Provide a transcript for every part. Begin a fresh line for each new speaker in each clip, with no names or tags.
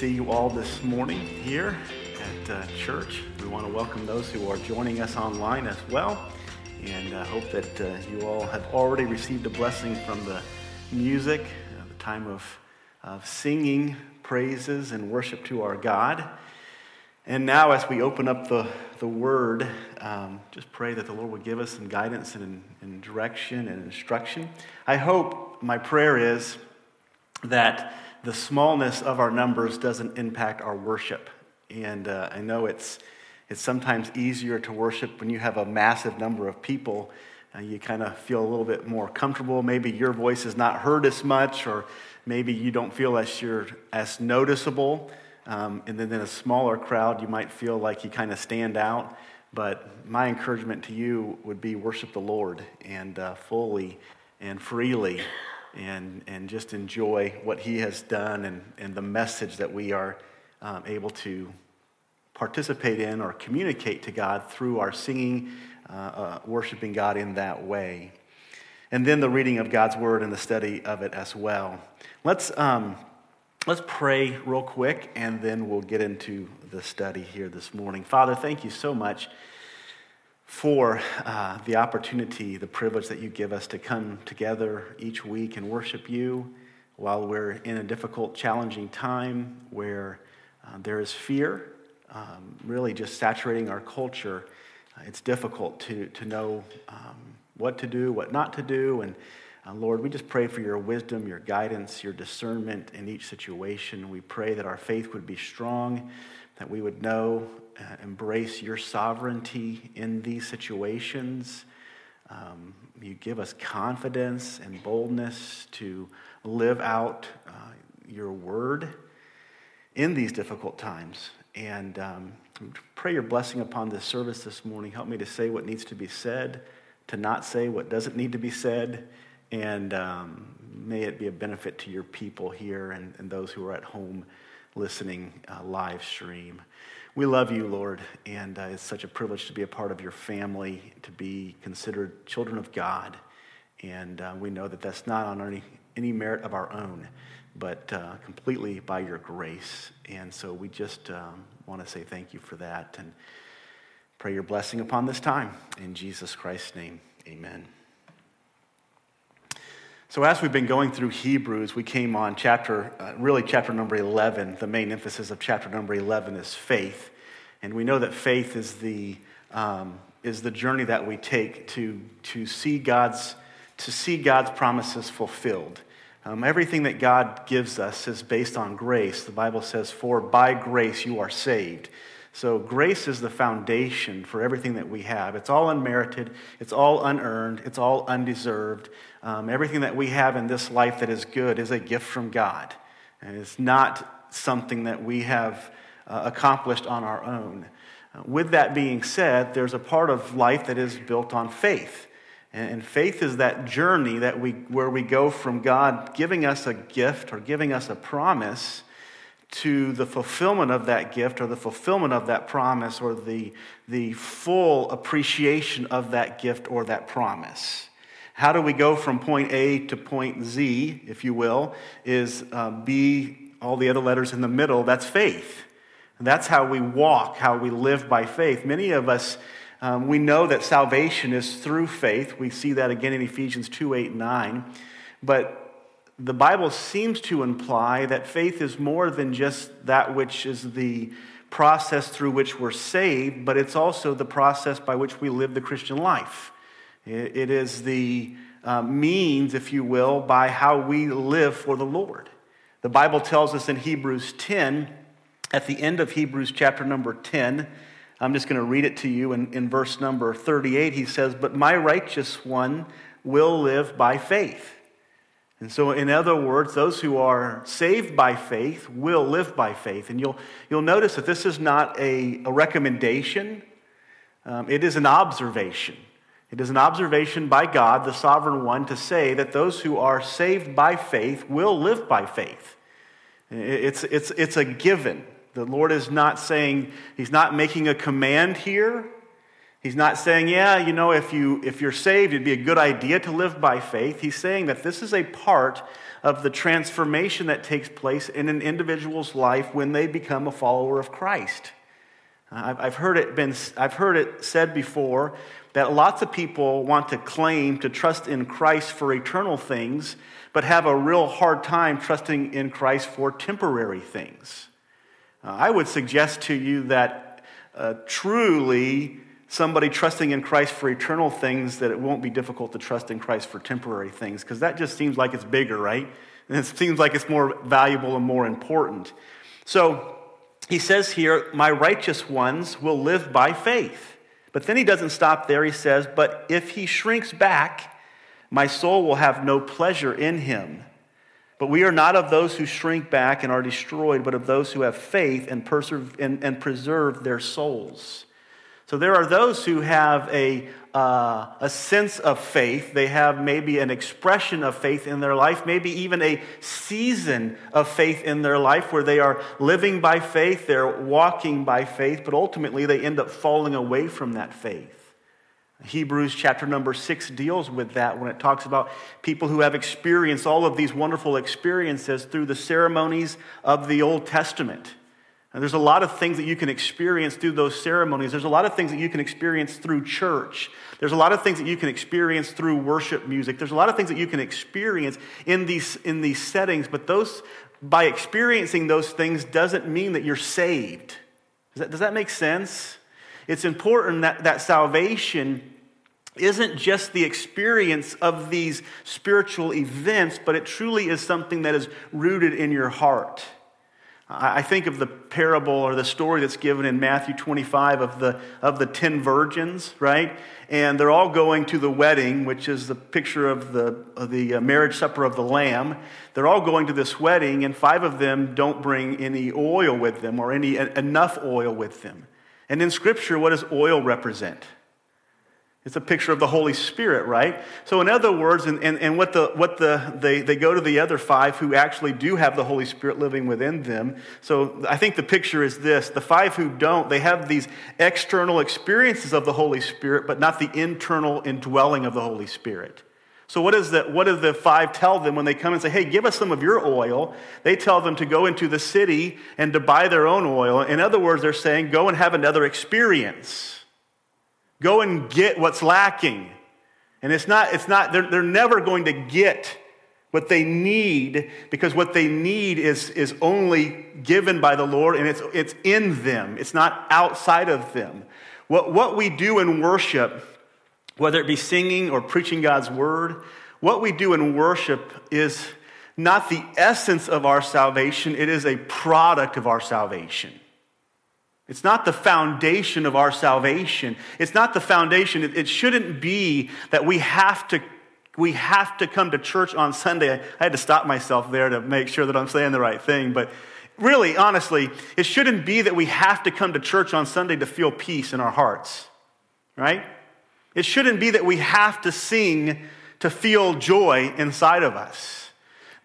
see you all this morning here at uh, church. We want to welcome those who are joining us online as well, and I uh, hope that uh, you all have already received a blessing from the music, uh, the time of, of singing praises and worship to our God. And now, as we open up the, the Word, um, just pray that the Lord would give us some guidance and, and direction and instruction. I hope, my prayer is that the smallness of our numbers doesn't impact our worship. And uh, I know it's, it's sometimes easier to worship when you have a massive number of people. You kind of feel a little bit more comfortable. Maybe your voice is not heard as much, or maybe you don't feel as you're as noticeable. Um, and then in a smaller crowd, you might feel like you kind of stand out. But my encouragement to you would be worship the Lord and uh, fully and freely and, and just enjoy what he has done and, and the message that we are um, able to participate in or communicate to God through our singing, uh, uh, worshiping God in that way. And then the reading of God's word and the study of it as well. Let's, um, let's pray real quick and then we'll get into the study here this morning. Father, thank you so much for uh, the opportunity, the privilege that you give us to come together each week and worship you while we're in a difficult, challenging time where uh, there is fear, um, really just saturating our culture. Uh, it's difficult to, to know um, what to do, what not to do. And uh, Lord, we just pray for your wisdom, your guidance, your discernment in each situation. We pray that our faith would be strong, that we would know uh, embrace your sovereignty in these situations. Um, you give us confidence and boldness to live out uh, your word in these difficult times. And um, pray your blessing upon this service this morning. Help me to say what needs to be said, to not say what doesn't need to be said. And um, may it be a benefit to your people here and, and those who are at home listening uh, live stream. We love you, Lord, and uh, it's such a privilege to be a part of your family, to be considered children of God. And uh, we know that that's not on any, any merit of our own, but uh, completely by your grace. And so we just um, want to say thank you for that and pray your blessing upon this time. In Jesus Christ's name, amen. So, as we've been going through Hebrews, we came on chapter, uh, really chapter number 11. The main emphasis of chapter number 11 is faith. And we know that faith is the, um, is the journey that we take to, to, see God's, to see God's promises fulfilled. Um, everything that God gives us is based on grace. The Bible says, For by grace you are saved. So, grace is the foundation for everything that we have. It's all unmerited, it's all unearned, it's all undeserved. Um, everything that we have in this life that is good is a gift from God. And it's not something that we have uh, accomplished on our own. Uh, with that being said, there's a part of life that is built on faith. And, and faith is that journey that we, where we go from God giving us a gift or giving us a promise to the fulfillment of that gift or the fulfillment of that promise or the, the full appreciation of that gift or that promise. How do we go from point A to point Z, if you will, is uh, B, all the other letters in the middle, that's faith. And that's how we walk, how we live by faith. Many of us, um, we know that salvation is through faith. We see that again in Ephesians 2 8 9. But the Bible seems to imply that faith is more than just that which is the process through which we're saved, but it's also the process by which we live the Christian life. It is the uh, means, if you will, by how we live for the Lord. The Bible tells us in Hebrews 10, at the end of Hebrews chapter number 10, I'm just going to read it to you in, in verse number 38. He says, But my righteous one will live by faith. And so, in other words, those who are saved by faith will live by faith. And you'll, you'll notice that this is not a, a recommendation, um, it is an observation. It is an observation by God, the sovereign one, to say that those who are saved by faith will live by faith. It's, it's, it's a given. The Lord is not saying, He's not making a command here. He's not saying, yeah, you know, if, you, if you're saved, it'd be a good idea to live by faith. He's saying that this is a part of the transformation that takes place in an individual's life when they become a follower of Christ. I've heard it, been, I've heard it said before that lots of people want to claim to trust in Christ for eternal things, but have a real hard time trusting in Christ for temporary things. Uh, I would suggest to you that uh, truly somebody trusting in Christ for eternal things that it won't be difficult to trust in Christ for temporary things because that just seems like it's bigger, right? And it seems like it's more valuable and more important. So he says here, My righteous ones will live by faith. But then he doesn't stop there. He says, But if he shrinks back, my soul will have no pleasure in him. But we are not of those who shrink back and are destroyed, but of those who have faith and, perserve, and, and preserve their souls. So there are those who have a, uh, a sense of faith. They have maybe an expression of faith in their life, maybe even a season of faith in their life where they are living by faith, they're walking by faith, but ultimately they end up falling away from that faith. Hebrews chapter number six deals with that when it talks about people who have experienced all of these wonderful experiences through the ceremonies of the Old Testament. And there's a lot of things that you can experience through those ceremonies. There's a lot of things that you can experience through church. There's a lot of things that you can experience through worship music. There's a lot of things that you can experience in these, in these settings, but those, by experiencing those things doesn't mean that you're saved. Does that, does that make sense? It's important that, that salvation isn't just the experience of these spiritual events, but it truly is something that is rooted in your heart. I think of the parable or the story that's given in Matthew 25 of the, of the 10 virgins, right? And they're all going to the wedding, which is the picture of the, of the uh, marriage supper of the Lamb. They're all going to this wedding, and five of them don't bring any oil with them or any enough oil with them. And in Scripture, what does oil represent? It's a picture of the Holy Spirit, right? So, in other words, and, and, and what, the, what the, they, they go to the other five who actually do have the Holy Spirit living within them. So, I think the picture is this the five who don't, they have these external experiences of the Holy Spirit, but not the internal indwelling of the Holy Spirit. So, what, is the, what do the five tell them when they come and say, Hey, give us some of your oil? They tell them to go into the city and to buy their own oil. In other words, they're saying, Go and have another experience. Go and get what's lacking. And it's not, it's not, they're, they're never going to get what they need because what they need is, is only given by the Lord and it's, it's in them, it's not outside of them. What, what we do in worship, whether it be singing or preaching God's word, what we do in worship is not the essence of our salvation, it is a product of our salvation. It's not the foundation of our salvation. It's not the foundation. It, it, shouldn't be that we have to we have to come to church on Sunday. I, I had to stop myself there to make sure that I'm saying the right thing, but really, honestly, it shouldn't be that we have to come to church on Sunday to feel peace in our hearts. Right? It shouldn't be that we have to sing to feel joy inside of us.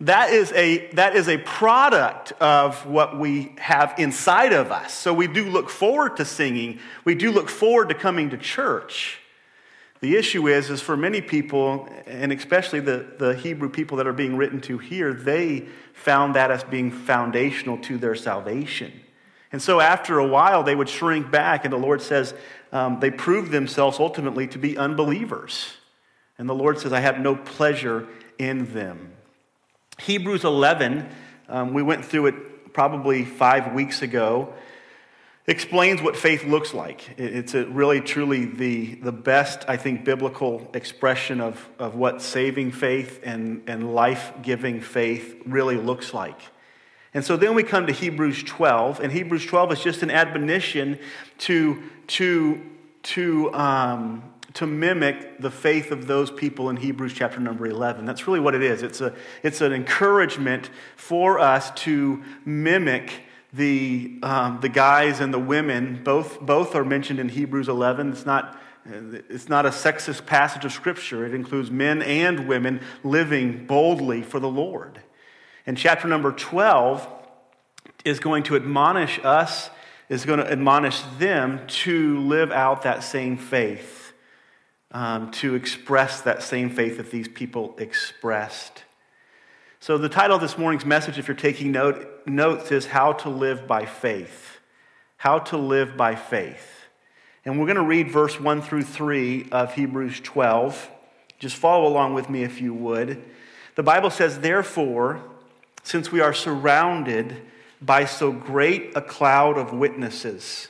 That is, a, that is a product of what we have inside of us. So we do look forward to singing. We do look forward to coming to church. The issue is, is for many people, and especially the, the Hebrew people that are being written to here, they found that as being foundational to their salvation. And so after a while, they would shrink back, and the Lord says um, they proved themselves ultimately to be unbelievers. And the Lord says, I have no pleasure in them. Hebrews 11, um, we went through it probably five weeks ago, explains what faith looks like. It's really, truly the, the best, I think, biblical expression of, of what saving faith and, and life giving faith really looks like. And so then we come to Hebrews 12, and Hebrews 12 is just an admonition to, to, to um, to mimic the faith of those people in Hebrews chapter number 11. That's really what it is. It's, a, it's an encouragement for us to mimic the, um, the guys and the women. Both, both are mentioned in Hebrews 11. It's not, it's not a sexist passage of Scripture, it includes men and women living boldly for the Lord. And chapter number 12 is going to admonish us is going to admonish them to live out that same faith, um, to express that same faith that these people expressed. So, the title of this morning's message, if you're taking note, notes, is How to Live by Faith. How to Live by Faith. And we're going to read verse 1 through 3 of Hebrews 12. Just follow along with me if you would. The Bible says, Therefore, since we are surrounded by so great a cloud of witnesses.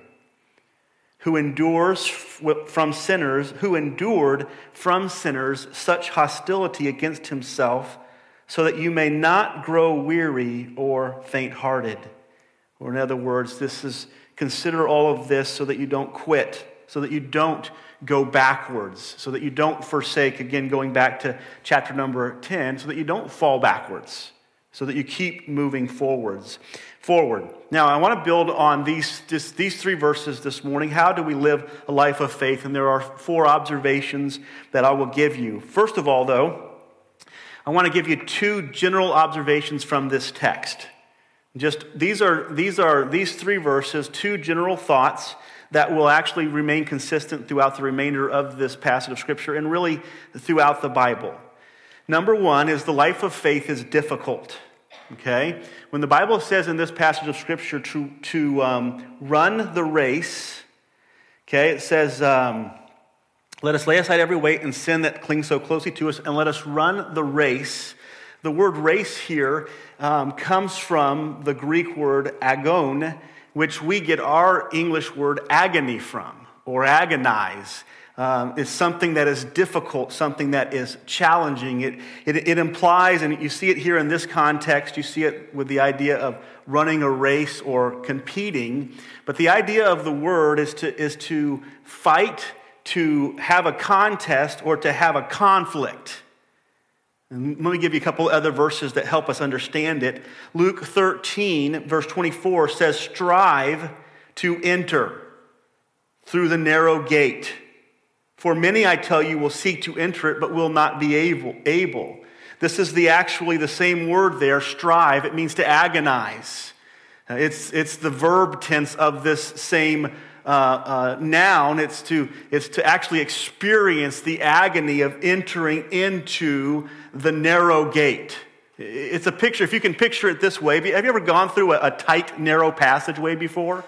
who endures from sinners, who endured from sinners such hostility against himself, so that you may not grow weary or faint hearted. Or, in other words, this is consider all of this so that you don't quit, so that you don't go backwards, so that you don't forsake, again, going back to chapter number 10, so that you don't fall backwards, so that you keep moving forwards forward. Now, I want to build on these, just these three verses this morning. How do we live a life of faith? And there are four observations that I will give you. First of all, though, I want to give you two general observations from this text. Just these are these are these three verses, two general thoughts that will actually remain consistent throughout the remainder of this passage of scripture and really throughout the Bible. Number 1 is the life of faith is difficult. Okay? When the Bible says in this passage of Scripture to, to um, run the race, okay, it says, um, let us lay aside every weight and sin that clings so closely to us, and let us run the race. The word race here um, comes from the Greek word agon, which we get our English word agony from, or agonize um, is something that is difficult, something that is challenging. It, it, it implies, and you see it here in this context, you see it with the idea of running a race or competing. But the idea of the word is to, is to fight, to have a contest, or to have a conflict. And let me give you a couple other verses that help us understand it. Luke 13, verse 24 says, Strive to enter through the narrow gate. For many, I tell you, will seek to enter it, but will not be able. able. This is the actually the same word there, strive. It means to agonize. Uh, it's, it's the verb tense of this same uh, uh, noun. It's to, it's to actually experience the agony of entering into the narrow gate. It's a picture, if you can picture it this way. Have you ever gone through a, a tight, narrow passageway before?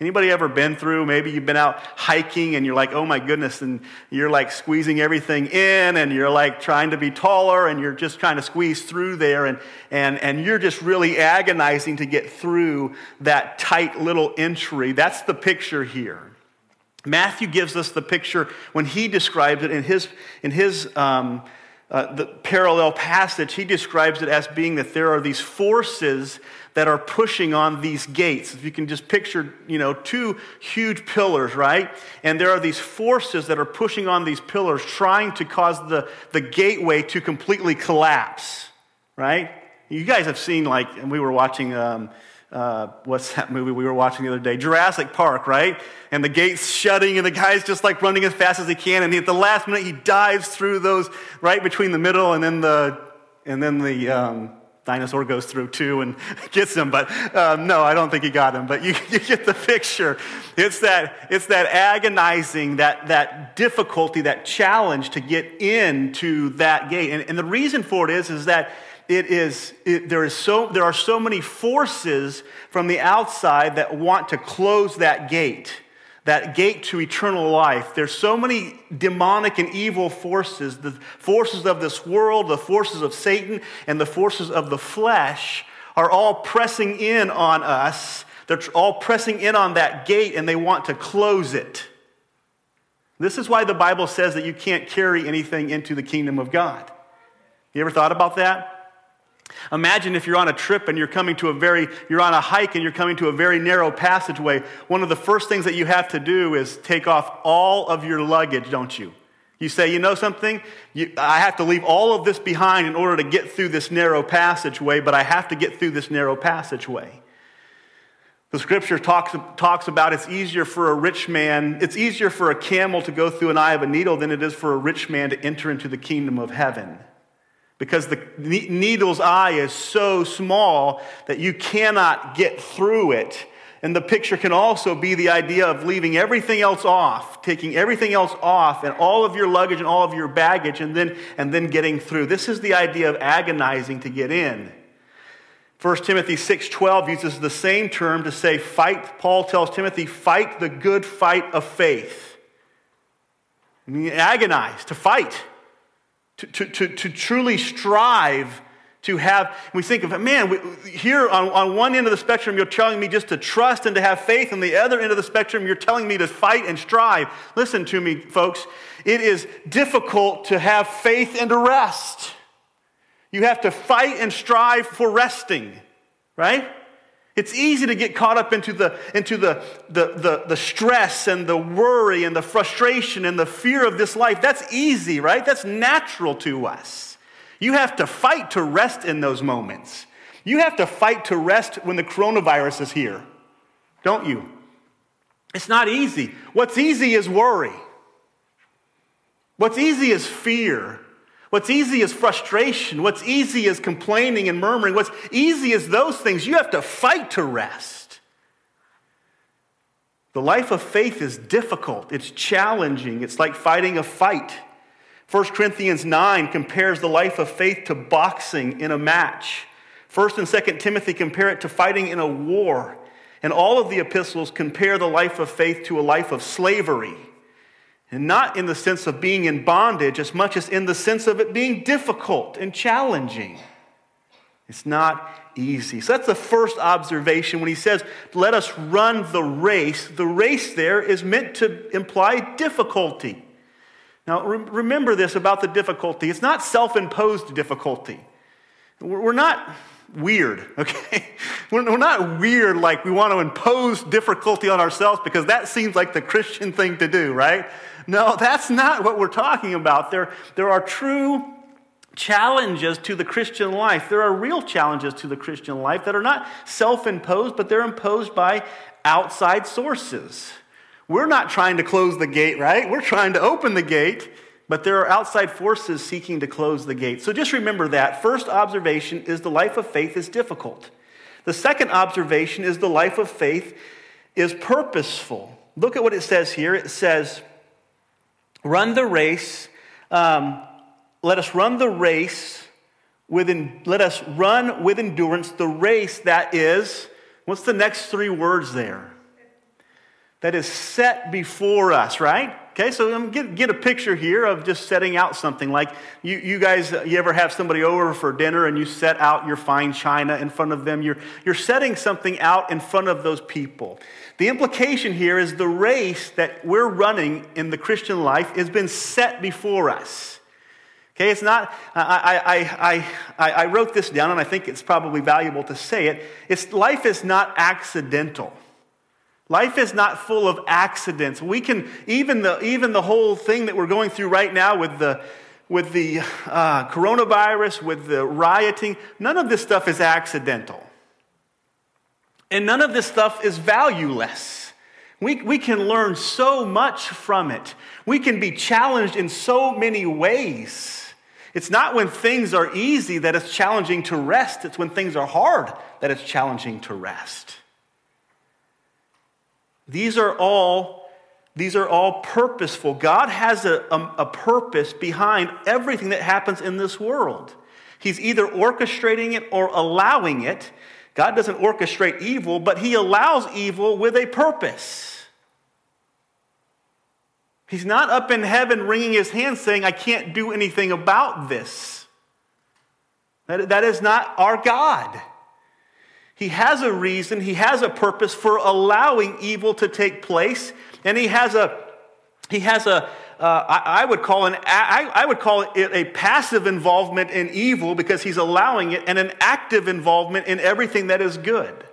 Anybody ever been through? Maybe you've been out hiking and you're like, oh my goodness, and you're like squeezing everything in and you're like trying to be taller and you're just trying to squeeze through there and, and, and you're just really agonizing to get through that tight little entry. That's the picture here. Matthew gives us the picture when he describes it in his, in his um, uh, the parallel passage. He describes it as being that there are these forces that are pushing on these gates. If you can just picture, you know, two huge pillars, right? And there are these forces that are pushing on these pillars, trying to cause the, the gateway to completely collapse, right? You guys have seen, like, and we were watching, um, uh, what's that movie we were watching the other day? Jurassic Park, right? And the gate's shutting, and the guy's just like running as fast as he can, and at the last minute he dives through those right between the middle and then the and then the um, dinosaur goes through too and gets him. But um, no, I don't think he got him. But you, you, get the picture. It's that, it's that agonizing, that, that difficulty, that challenge to get into that gate. And, and the reason for it is, is that it is, it, there, is so, there are so many forces from the outside that want to close that gate that gate to eternal life. There's so many demonic and evil forces, the forces of this world, the forces of Satan, and the forces of the flesh are all pressing in on us. They're all pressing in on that gate and they want to close it. This is why the Bible says that you can't carry anything into the kingdom of God. You ever thought about that? Imagine if you're on a trip and you're coming to a very, you're on a hike and you're coming to a very narrow passageway. One of the first things that you have to do is take off all of your luggage, don't you? You say, you know something? You, I have to leave all of this behind in order to get through this narrow passageway, but I have to get through this narrow passageway. The scripture talks, talks about it's easier for a rich man, it's easier for a camel to go through an eye of a needle than it is for a rich man to enter into the kingdom of heaven. Because the needle's eye is so small that you cannot get through it and the picture can also be the idea of leaving everything else off, taking everything else off and all of your luggage and all of your baggage and then, and then getting through. This is the idea of agonizing to get in. 1 Timothy 6:12 uses the same term to say fight. Paul tells Timothy, fight the good fight of faith. I mean, agonize, to fight, to, to, to, to truly strive to have, we think of, man, we, here on, on one end of the spectrum, you're telling me just to trust and to have faith. On the other end of the spectrum, you're telling me to fight and strive. Listen to me, folks. It is difficult to have faith and to rest. You have to fight and strive for resting, right? It's easy to get caught up into the, into the, the, the, the, stress and the worry and the frustration and the fear of this life. That's easy, right? That's natural to us. You have to fight to rest in those moments. You have to fight to rest when the coronavirus is here, don't you? It's not easy. What's easy is worry. What's easy is fear. What's easy is frustration. What's easy is complaining and murmuring. What's easy is those things. You have to fight to rest. The life of faith is difficult, it's challenging, it's like fighting a fight. 1 Corinthians 9 compares the life of faith to boxing in a match. 1 and 2 Timothy compare it to fighting in a war. And all of the epistles compare the life of faith to a life of slavery. And not in the sense of being in bondage as much as in the sense of it being difficult and challenging. It's not easy. So that's the first observation when he says, let us run the race. The race there is meant to imply difficulty. Now, re- remember this about the difficulty. It's not self imposed difficulty. We're not weird, okay? We're not weird like we want to impose difficulty on ourselves because that seems like the Christian thing to do, right? No, that's not what we're talking about. There, there are true challenges to the Christian life. There are real challenges to the Christian life that are not self imposed, but they're imposed by outside sources. We're not trying to close the gate, right? We're trying to open the gate, but there are outside forces seeking to close the gate. So just remember that. First observation is the life of faith is difficult. The second observation is the life of faith is purposeful. Look at what it says here. It says, run the race. Um, let us run the race with, let us run with endurance the race that is, what's the next three words there? that is set before us, right? Okay, so um, get, get a picture here of just setting out something. Like you, you guys, you ever have somebody over for dinner and you set out your fine china in front of them? You're, you're setting something out in front of those people. The implication here is the race that we're running in the Christian life has been set before us. Okay, it's not, I, I, I, I, wrote this down and I think it's probably valuable to say it. It's, life is not accidental. Life is not full of accidents. We can, even the, even the whole thing that we're going through right now with the, with the uh, coronavirus, with the rioting, none of this stuff is accidental. And none of this stuff is valueless. We, we can learn so much from it. We can be challenged in so many ways. It's not when things are easy that it's challenging to rest, it's when things are hard that it's challenging to rest. These are all these are all purposeful. God has a, a, a, purpose behind everything that happens in this world. He's either orchestrating it or allowing it. God doesn't orchestrate evil, but He allows evil with a purpose. He's not up in heaven wringing His hands saying, I can't do anything about this. That, that is not our God. He has a reason, he has a purpose for allowing evil to take place, and he has a he has a uh, I, I, would call an I, I would call it a passive involvement in evil because he's allowing it, and an active involvement in everything that is good.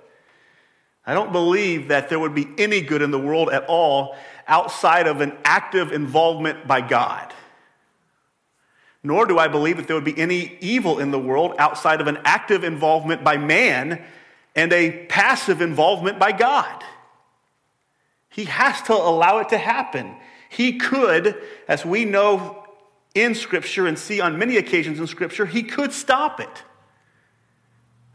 I don't believe that there would be any good in the world at all outside of an active involvement by God. nor do I believe that there would be any evil in the world outside of an active involvement by man and a passive involvement by God. He has to allow it to happen. He could, as we know in Scripture and see on many occasions in Scripture, he could stop it.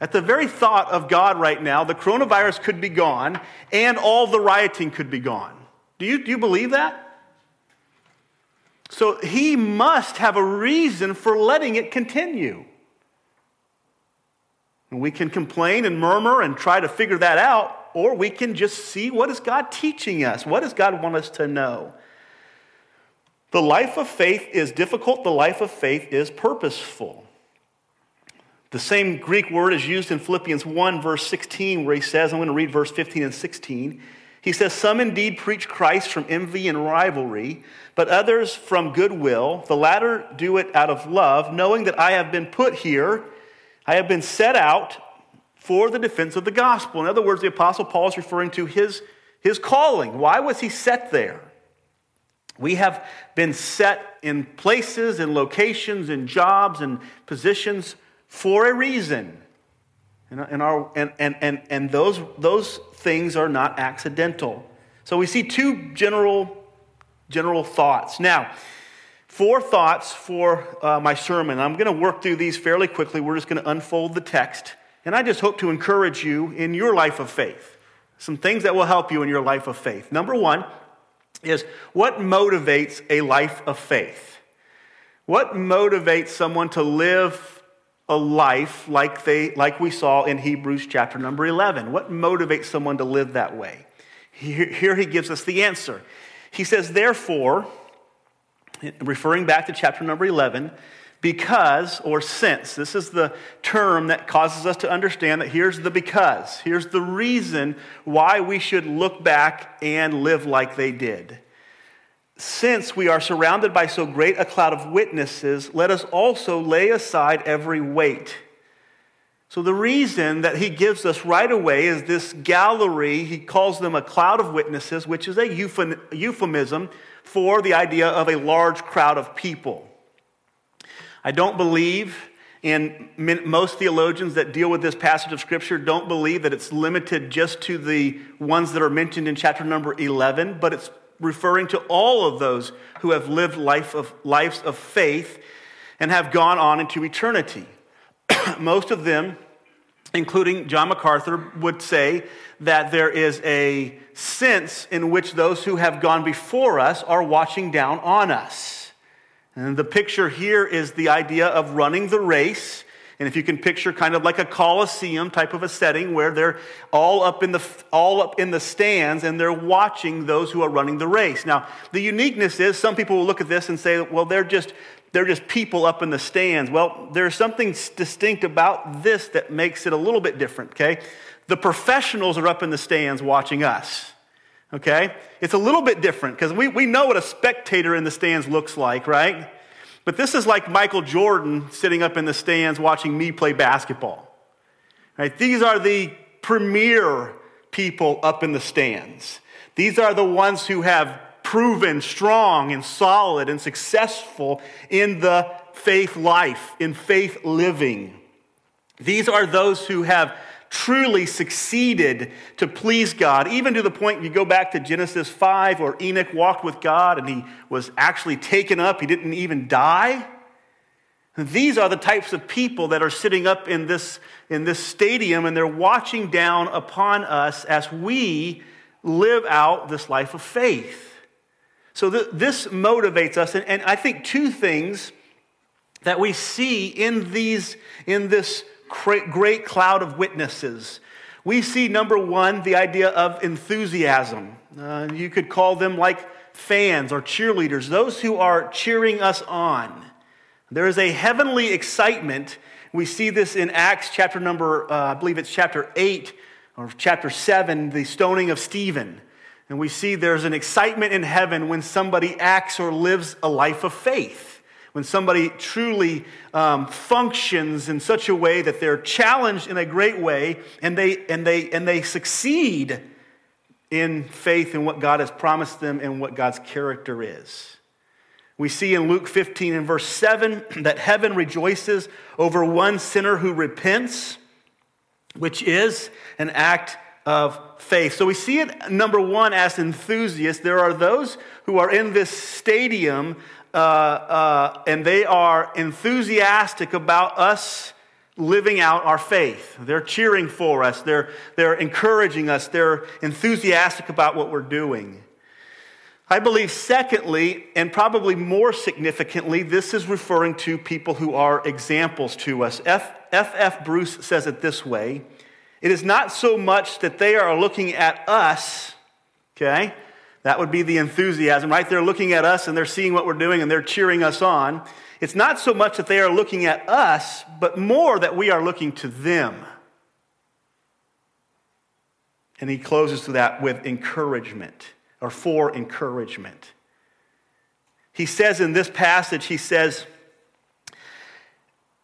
At the very thought of God right now, the coronavirus could be gone and all the rioting could be gone. Do you, do you believe that? So he must have a reason for letting it continue. And we can complain and murmur and try to figure that out, or we can just see what is God teaching us? What does God want us to know? The life of faith is difficult, the life of faith is purposeful. The same Greek word is used in Philippians 1, verse 16, where he says, I'm going to read verse 15 and 16. He says, Some indeed preach Christ from envy and rivalry, but others from goodwill. The latter do it out of love, knowing that I have been put here, I have been set out for the defense of the gospel. In other words, the Apostle Paul is referring to his, his calling. Why was he set there? We have been set in places and locations and jobs and positions for a reason. And, our, and, and, and, and those, those things are not accidental. So we see two general, general thoughts. Now, four thoughts for uh, my sermon. I'm going to work through these fairly quickly. We're just going to unfold the text. And I just hope to encourage you in your life of faith. Some things that will help you in your life of faith. Number one is what motivates a life of faith? What motivates someone to live a life like, they, like we saw in Hebrews chapter number 11? What motivates someone to live that way? Here, here he gives us the answer. He says, therefore, referring back to chapter number 11, because or since. This is the term that causes us to understand that here's the because. Here's the reason why we should look back and live like they did. Since we are surrounded by so great a cloud of witnesses, let us also lay aside every weight. So, the reason that he gives us right away is this gallery. He calls them a cloud of witnesses, which is a euphemism for the idea of a large crowd of people. I don't believe, and most theologians that deal with this passage of Scripture don't believe that it's limited just to the ones that are mentioned in chapter number 11, but it's referring to all of those who have lived life of, lives of faith and have gone on into eternity. Most of them, including John MacArthur, would say that there is a sense in which those who have gone before us are watching down on us. And the picture here is the idea of running the race and if you can picture kind of like a coliseum type of a setting where they're all up in the, all up in the stands and they're watching those who are running the race. Now, the uniqueness is some people will look at this and say, well, they're just, they're just people up in the stands. Well, there's something distinct about this that makes it a little bit different, okay? The professionals are up in the stands watching us. Okay? It's a little bit different because we, we know what a spectator in the stands looks like, right? But this is like Michael Jordan sitting up in the stands watching me play basketball. Right? These are the premier people up in the stands. These are the ones who have proven strong and solid and successful in the faith life, in faith living. These are those who have truly succeeded to please God, even to the point you go back to Genesis 5, where Enoch walked with God and he was actually taken up, he didn't even die. These are the types of people that are sitting up in this, in this stadium and they're watching down upon us as we live out this life of faith. So th- this motivates us, and, and I think two things that we see in these in this great cloud of witnesses. We see, number one, the idea of enthusiasm. Uh, you could call them like fans or cheerleaders, those who are cheering us on. There is a heavenly excitement. We see this in Acts chapter number, uh, I believe it's chapter 8 or chapter 7, the stoning of Stephen. And we see there's an excitement in heaven when somebody acts or lives a life of faith when somebody truly um, functions in such a way that they're challenged in a great way and they, and, they, and they succeed in faith in what God has promised them and what God's character is. We see in Luke 15 and verse 7 that heaven rejoices over one sinner who repents, which is an act of faith. So we see it, number one, as enthusiasts. There are those who are in this stadium uh, uh, and they are enthusiastic about us living out our faith. They're cheering for us, they're, they're encouraging us, they're enthusiastic about what we're doing. I believe, secondly, and probably more significantly, this is referring to people who are examples to us. F. F. F. Bruce says it this way It is not so much that they are looking at us, okay? That would be the enthusiasm, right? They're looking at us and they're seeing what we're doing and they're cheering us on. It's not so much that they are looking at us, but more that we are looking to them. And he closes to that with encouragement or for encouragement. He says in this passage, he says,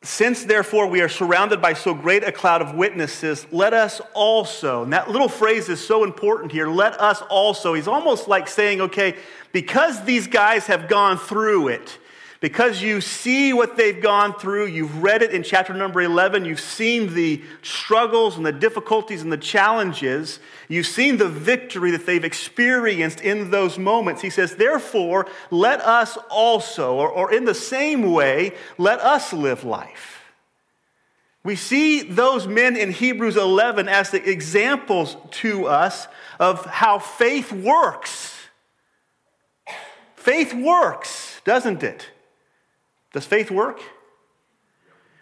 since therefore we are surrounded by so great a cloud of witnesses, let us also, and that little phrase is so important here, let us also. He's almost like saying, okay, because these guys have gone through it, because you see what they've gone through, you've read it in chapter number 11, you've seen the struggles and the difficulties and the challenges, you've seen the victory that they've experienced in those moments. He says, therefore, let us also, or, or in the same way, let us live life. We see those men in Hebrews 11 as the examples to us of how faith works. Faith works, doesn't it? Does faith work?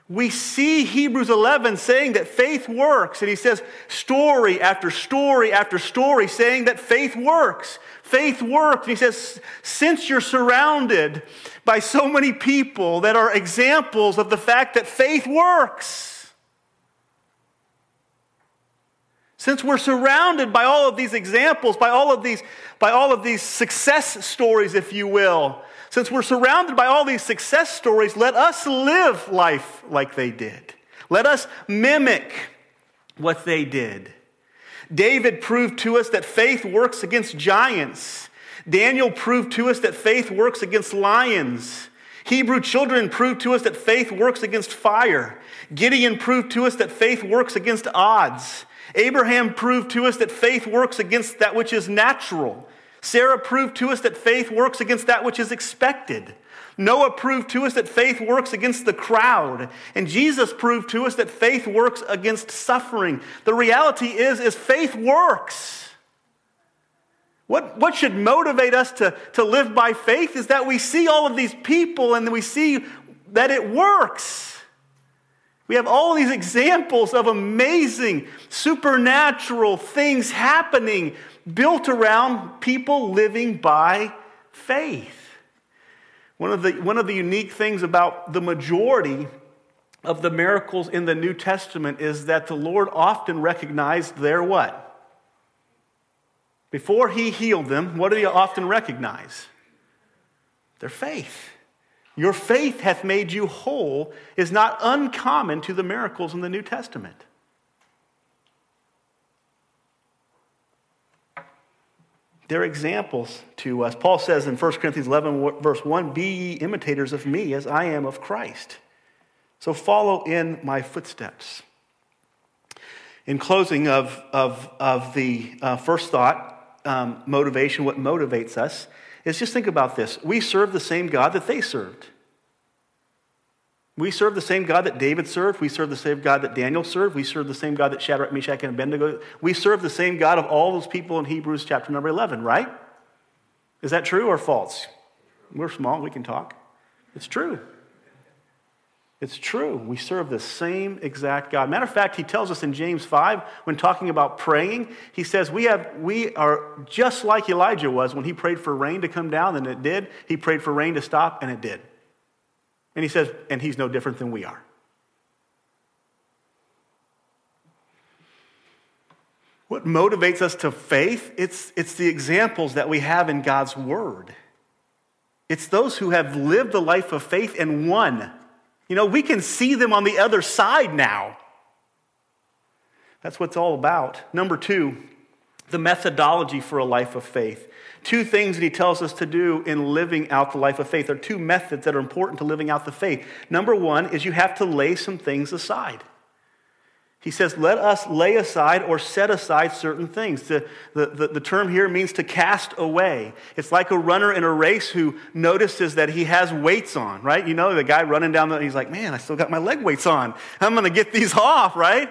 We see Hebrews 11 saying that faith works. And he says story after story after story saying that faith works. Faith works. And he says, since you're surrounded by so many people that are examples of the fact that faith works, since we're surrounded by all of these examples, by all of these, by all of these success stories, if you will, since we're surrounded by all these success stories, let us live life like they did. Let us mimic what they did. David proved to us that faith works against giants. Daniel proved to us that faith works against lions. Hebrew children proved to us that faith works against fire. Gideon proved to us that faith works against odds. Abraham proved to us that faith works against that which is natural. Sarah proved to us that faith works against that which is expected. Noah proved to us that faith works against the crowd. And Jesus proved to us that faith works against suffering. The reality is, is faith works. What, what should motivate us to, to live by faith is that we see all of these people and we see that it works. We have all these examples of amazing supernatural things happening built around people living by faith. One of, the, one of the unique things about the majority of the miracles in the New Testament is that the Lord often recognized their what? Before he healed them, what do he often recognize? Their faith. Your faith hath made you whole is not uncommon to the miracles in the New Testament. They're examples to us. Paul says in 1 Corinthians 11, verse 1 Be ye imitators of me as I am of Christ. So follow in my footsteps. In closing of, of, of the uh, first thought, um, motivation, what motivates us, is just think about this. We serve the same God that they served. We serve the same God that David served. We serve the same God that Daniel served. We serve the same God that Shadrach, Meshach, and Abednego. We serve the same God of all those people in Hebrews chapter number 11, right? Is that true or false? We're small, we can talk. It's true. It's true. We serve the same exact God. Matter of fact, he tells us in James 5, when talking about praying, he says, We, have, we are just like Elijah was when he prayed for rain to come down, and it did. He prayed for rain to stop, and it did. And he says, and he's no different than we are. What motivates us to faith? It's, it's the examples that we have in God's Word. It's those who have lived the life of faith and won. You know, we can see them on the other side now. That's what it's all about. Number two, the methodology for a life of faith. Two things that he tells us to do in living out the life of faith. Are two methods that are important to living out the faith. Number one is you have to lay some things aside. He says, let us lay aside or set aside certain things. The, the, the, the, term here means to cast away. It's like a runner in a race who notices that he has weights on, right? You know, the guy running down the, he's like, man, I still got my leg weights on. I'm going to get these off, right?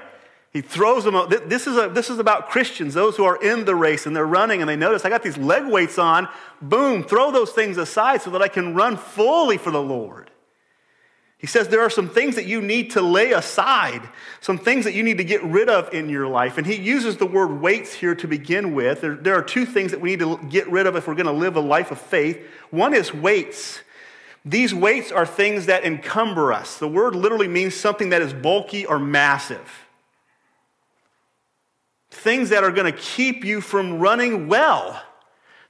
He throws them. This is, a, this is about Christians, those who are in the race and they're running and they notice I got these leg weights on. Boom, throw those things aside so that I can run fully for the Lord. He says there are some things that you need to lay aside, some things that you need to get rid of in your life. And he uses the word weights here to begin with. There, there are two things that we need to get rid of if we're going to live a life of faith. One is weights. These weights are things that encumber us. The word literally means something that is bulky or massive. Things that are going to keep you from running well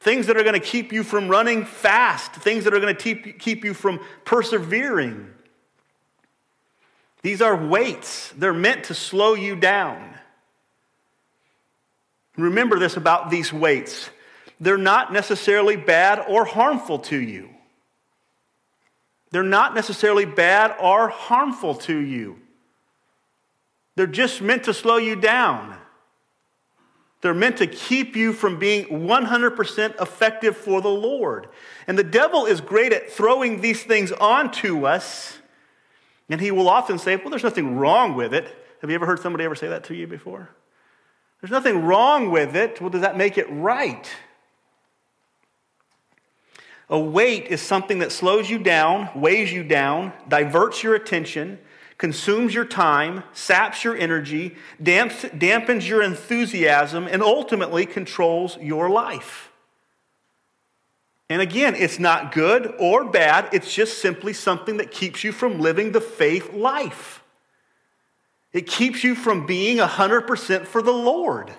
things that are going to keep you from running fast, things that are going to keep, keep you from persevering. These are weights, they're meant to slow you down. Remember this about these weights they're not necessarily bad or harmful to you. They're not necessarily bad or harmful to you. They're just meant to slow you down. They're meant to keep you from being 100% effective for the Lord. And the devil is great at throwing these things onto us and he will often say, Well, there's nothing wrong with it. Have you ever heard somebody ever say that to you before? There's nothing wrong with it. Well, does that make it right? A weight is something that slows you down, weighs you down, diverts your attention, consumes your time, saps your energy, damps, dampens your enthusiasm, and ultimately controls your life. And again, it's not good or bad, it's just simply something that keeps you from living the faith life. It keeps you from being 100% for the Lord.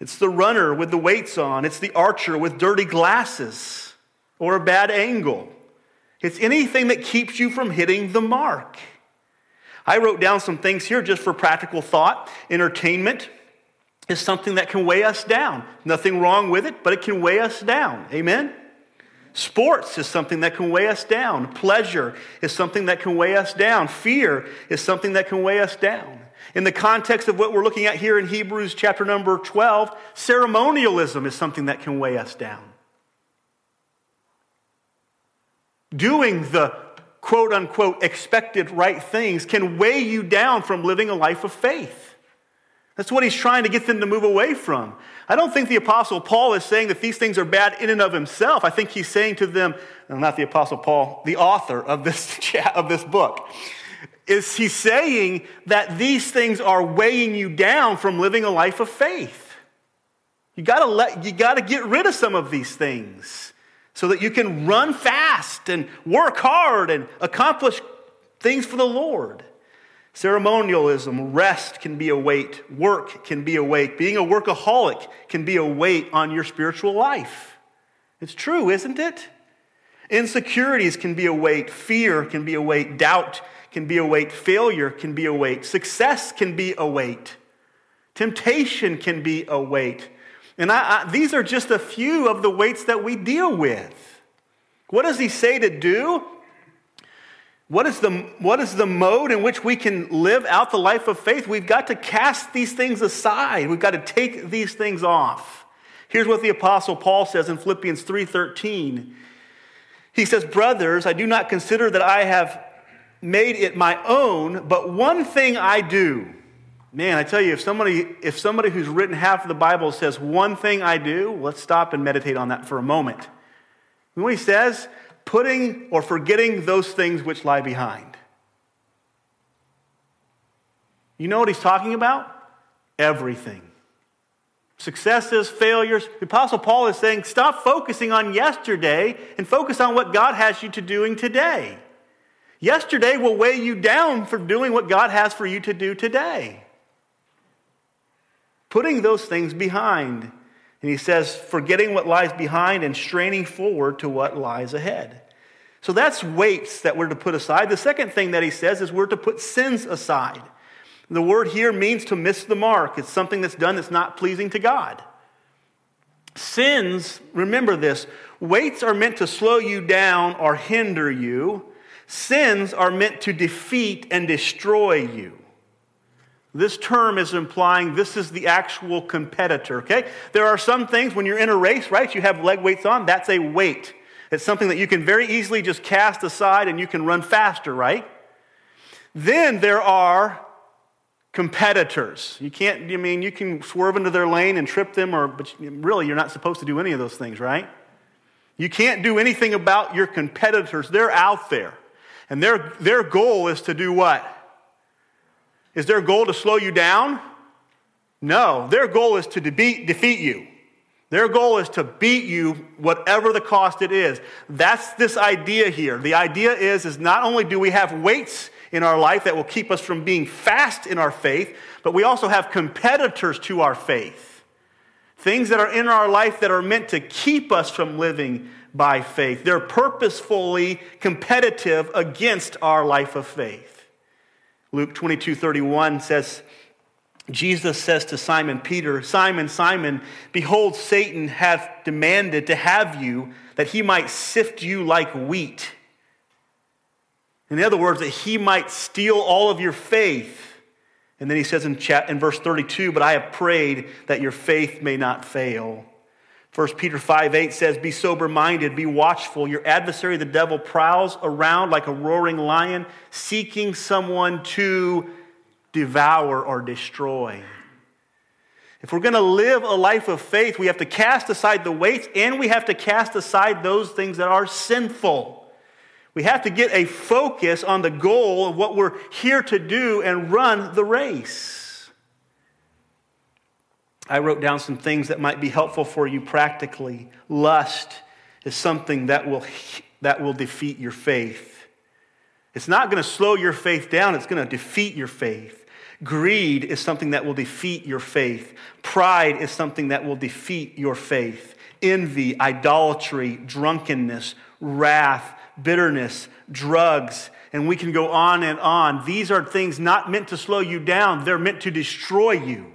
It's the runner with the weights on, it's the archer with dirty glasses or a bad angle. It's anything that keeps you from hitting the mark. I wrote down some things here just for practical thought entertainment, is something that can weigh us down. Nothing wrong with it, but it can weigh us down. Amen? Sports is something that can weigh us down. Pleasure is something that can weigh us down. Fear is something that can weigh us down. In the context of what we're looking at here in Hebrews chapter number 12, ceremonialism is something that can weigh us down. Doing the quote unquote expected right things can weigh you down from living a life of faith. That's what he's trying to get them to move away from. I don't think the Apostle Paul is saying that these things are bad in and of himself. I think he's saying to them, not the Apostle Paul, the author of this, of this book, is he's saying that these things are weighing you down from living a life of faith. You gotta, let, you gotta get rid of some of these things so that you can run fast and work hard and accomplish things for the Lord. Ceremonialism, rest can be a weight, work can be a weight, being a workaholic can be a weight on your spiritual life. It's true, isn't it? Insecurities can be a weight, fear can be a weight, doubt can be a weight, failure can be a weight, success can be a weight, temptation can be a weight. And I, I, these are just a few of the weights that we deal with. What does he say to do? What is, the, what is the mode in which we can live out the life of faith? We've got to cast these things aside. We've got to take these things off. Here's what the apostle Paul says in Philippians 3:13. He says, "Brothers, I do not consider that I have made it my own, but one thing I do." Man, I tell you, if somebody, if somebody who's written half of the Bible says one thing I do, let's stop and meditate on that for a moment. Know what he says? putting or forgetting those things which lie behind. You know what he's talking about? Everything. Successes, failures. The Apostle Paul is saying, stop focusing on yesterday and focus on what God has you to doing today. Yesterday will weigh you down for doing what God has for you to do today. Putting those things behind and he says, forgetting what lies behind and straining forward to what lies ahead. So that's weights that we're to put aside. The second thing that he says is we're to put sins aside. The word here means to miss the mark. It's something that's done that's not pleasing to God. Sins, remember this, weights are meant to slow you down or hinder you. Sins are meant to defeat and destroy you. This term is implying this is the actual competitor, okay? There are some things when you're in a race, right? You have leg weights on, that's a weight. It's something that you can very easily just cast aside and you can run faster, right? Then there are competitors. You can't, I mean, you can swerve into their lane and trip them, or, but really, you're not supposed to do any of those things, right? You can't do anything about your competitors. They're out there. And their, their goal is to do what? Is their goal to slow you down? No. Their goal is to defeat, defeat you. Their goal is to beat you whatever the cost it is. That's this idea here. The idea is, is not only do we have weights in our life that will keep us from being fast in our faith, but we also have competitors to our faith. Things that are in our life that are meant to keep us from living by faith. They're purposefully competitive against our life of faith. Luke 22 31 says, Jesus says to Simon Peter, Simon, Simon, behold, Satan hath demanded to have you that he might sift you like wheat. In other words, that he might steal all of your faith. And then he says in, chat, in verse 32, But I have prayed that your faith may not fail. 1 Peter 5 8 says, Be sober minded, be watchful. Your adversary, the devil, prowls around like a roaring lion, seeking someone to devour or destroy. If we're going to live a life of faith, we have to cast aside the weights and we have to cast aside those things that are sinful. We have to get a focus on the goal of what we're here to do and run the race. I wrote down some things that might be helpful for you practically. Lust is something that will, that will defeat your faith. It's not going to slow your faith down, it's going to defeat your faith. Greed is something that will defeat your faith. Pride is something that will defeat your faith. Envy, idolatry, drunkenness, wrath, bitterness, drugs, and we can go on and on. These are things not meant to slow you down, they're meant to destroy you.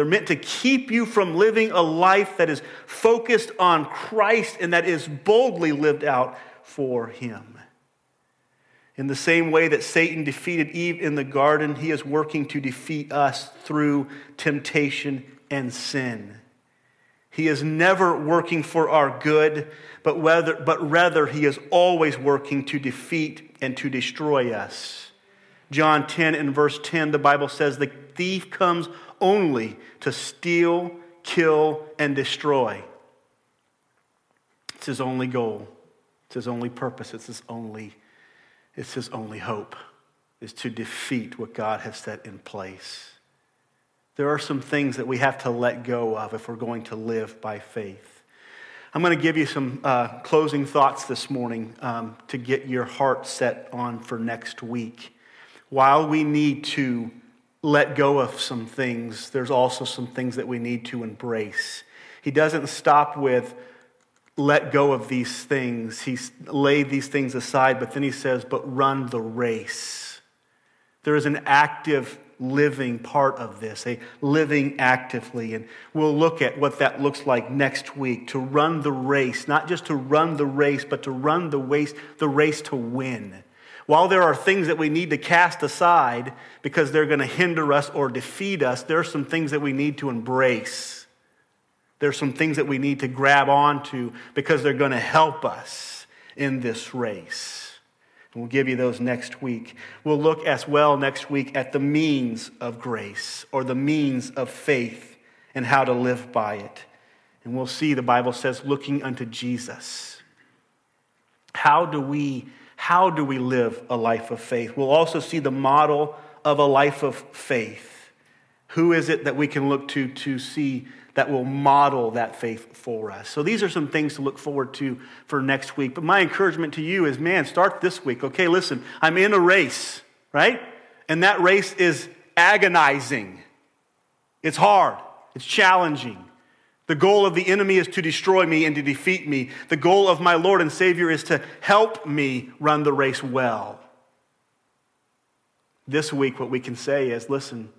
They're meant to keep you from living a life that is focused on Christ and that is boldly lived out for Him. In the same way that Satan defeated Eve in the garden, he is working to defeat us through temptation and sin. He is never working for our good, but, whether, but rather he is always working to defeat and to destroy us. John 10 and verse 10, the Bible says, The thief comes only to steal, kill, and destroy. It's his only goal. It's his only purpose. It's his only, it's his only hope, is to defeat what God has set in place. There are some things that we have to let go of if we're going to live by faith. I'm going to give you some uh, closing thoughts this morning um, to get your heart set on for next week. While we need to let go of some things, there's also some things that we need to embrace. He doesn't stop with let go of these things, he's laid these things aside, but then he says, but run the race. There is an active living part of this, a living actively. And we'll look at what that looks like next week to run the race, not just to run the race, but to run the race, the race to win. While there are things that we need to cast aside because they're going to hinder us or defeat us, there are some things that we need to embrace. There's some things that we need to grab onto because they're going to help us in this race. We'll give you those next week. We'll look as well next week at the means of grace or the means of faith and how to live by it. And we'll see the Bible says looking unto Jesus. How do we how do we live a life of faith? We'll also see the model of a life of faith. Who is it that we can look to to see that will model that faith for us. So these are some things to look forward to for next week. But my encouragement to you is man, start this week. Okay, listen, I'm in a race, right? And that race is agonizing. It's hard, it's challenging. The goal of the enemy is to destroy me and to defeat me. The goal of my Lord and Savior is to help me run the race well. This week, what we can say is listen,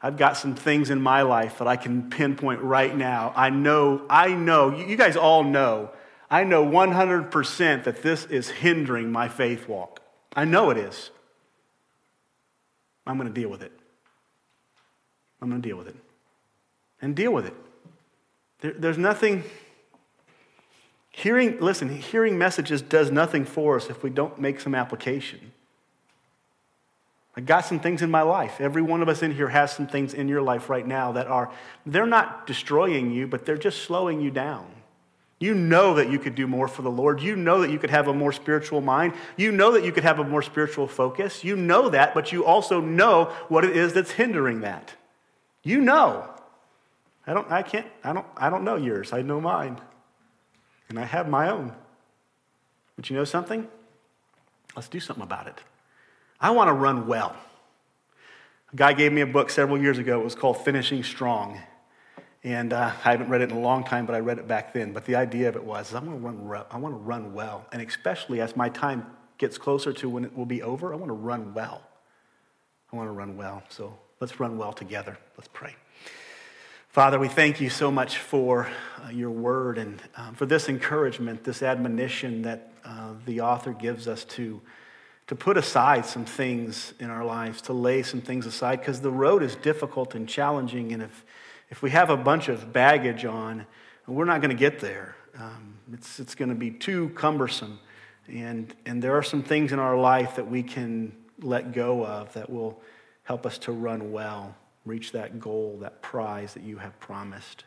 I've got some things in my life that I can pinpoint right now. I know, I know, you guys all know, I know 100% that this is hindering my faith walk. I know it is. I'm going to deal with it. I'm going to deal with it. And deal with it. There, there's nothing. Hearing, listen, hearing messages does nothing for us if we don't make some application. I got some things in my life. Every one of us in here has some things in your life right now that are, they're not destroying you, but they're just slowing you down. You know that you could do more for the Lord. You know that you could have a more spiritual mind. You know that you could have a more spiritual focus. You know that, but you also know what it is that's hindering that. You know. I don't, I can't, I don't, I don't know yours. I know mine. And I have my own. But you know something? Let's do something about it. I want to run well. A guy gave me a book several years ago. It was called Finishing Strong. And uh, I haven't read it in a long time, but I read it back then. But the idea of it was I want to run, I want to run well. And especially as my time gets closer to when it will be over, I want to run well. I want to run well. So let's run well together. Let's pray. Father, we thank you so much for uh, your word and um, for this encouragement, this admonition that uh, the author gives us to, to put aside some things in our lives, to lay some things aside, because the road is difficult and challenging. And if, if we have a bunch of baggage on, we're not going to get there. Um, it's it's going to be too cumbersome. And, and there are some things in our life that we can let go of that will help us to run well reach that goal, that prize that you have promised.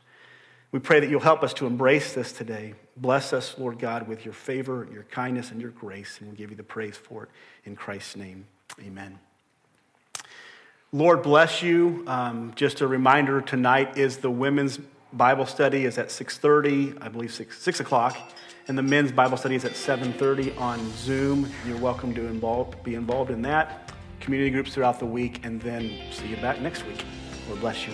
We pray that you'll help us to embrace this today. Bless us, Lord God, with your favor, your kindness, and your grace, and we'll give you the praise for it in Christ's name. Amen. Lord bless you. Um, just a reminder: tonight is the women's Bible study is at 6:30, I believe 6, 6 o'clock, and the men's Bible study is at 7:30 on Zoom. You're welcome to involve, be involved in that community groups throughout the week, and then see you back next week. Lord bless you.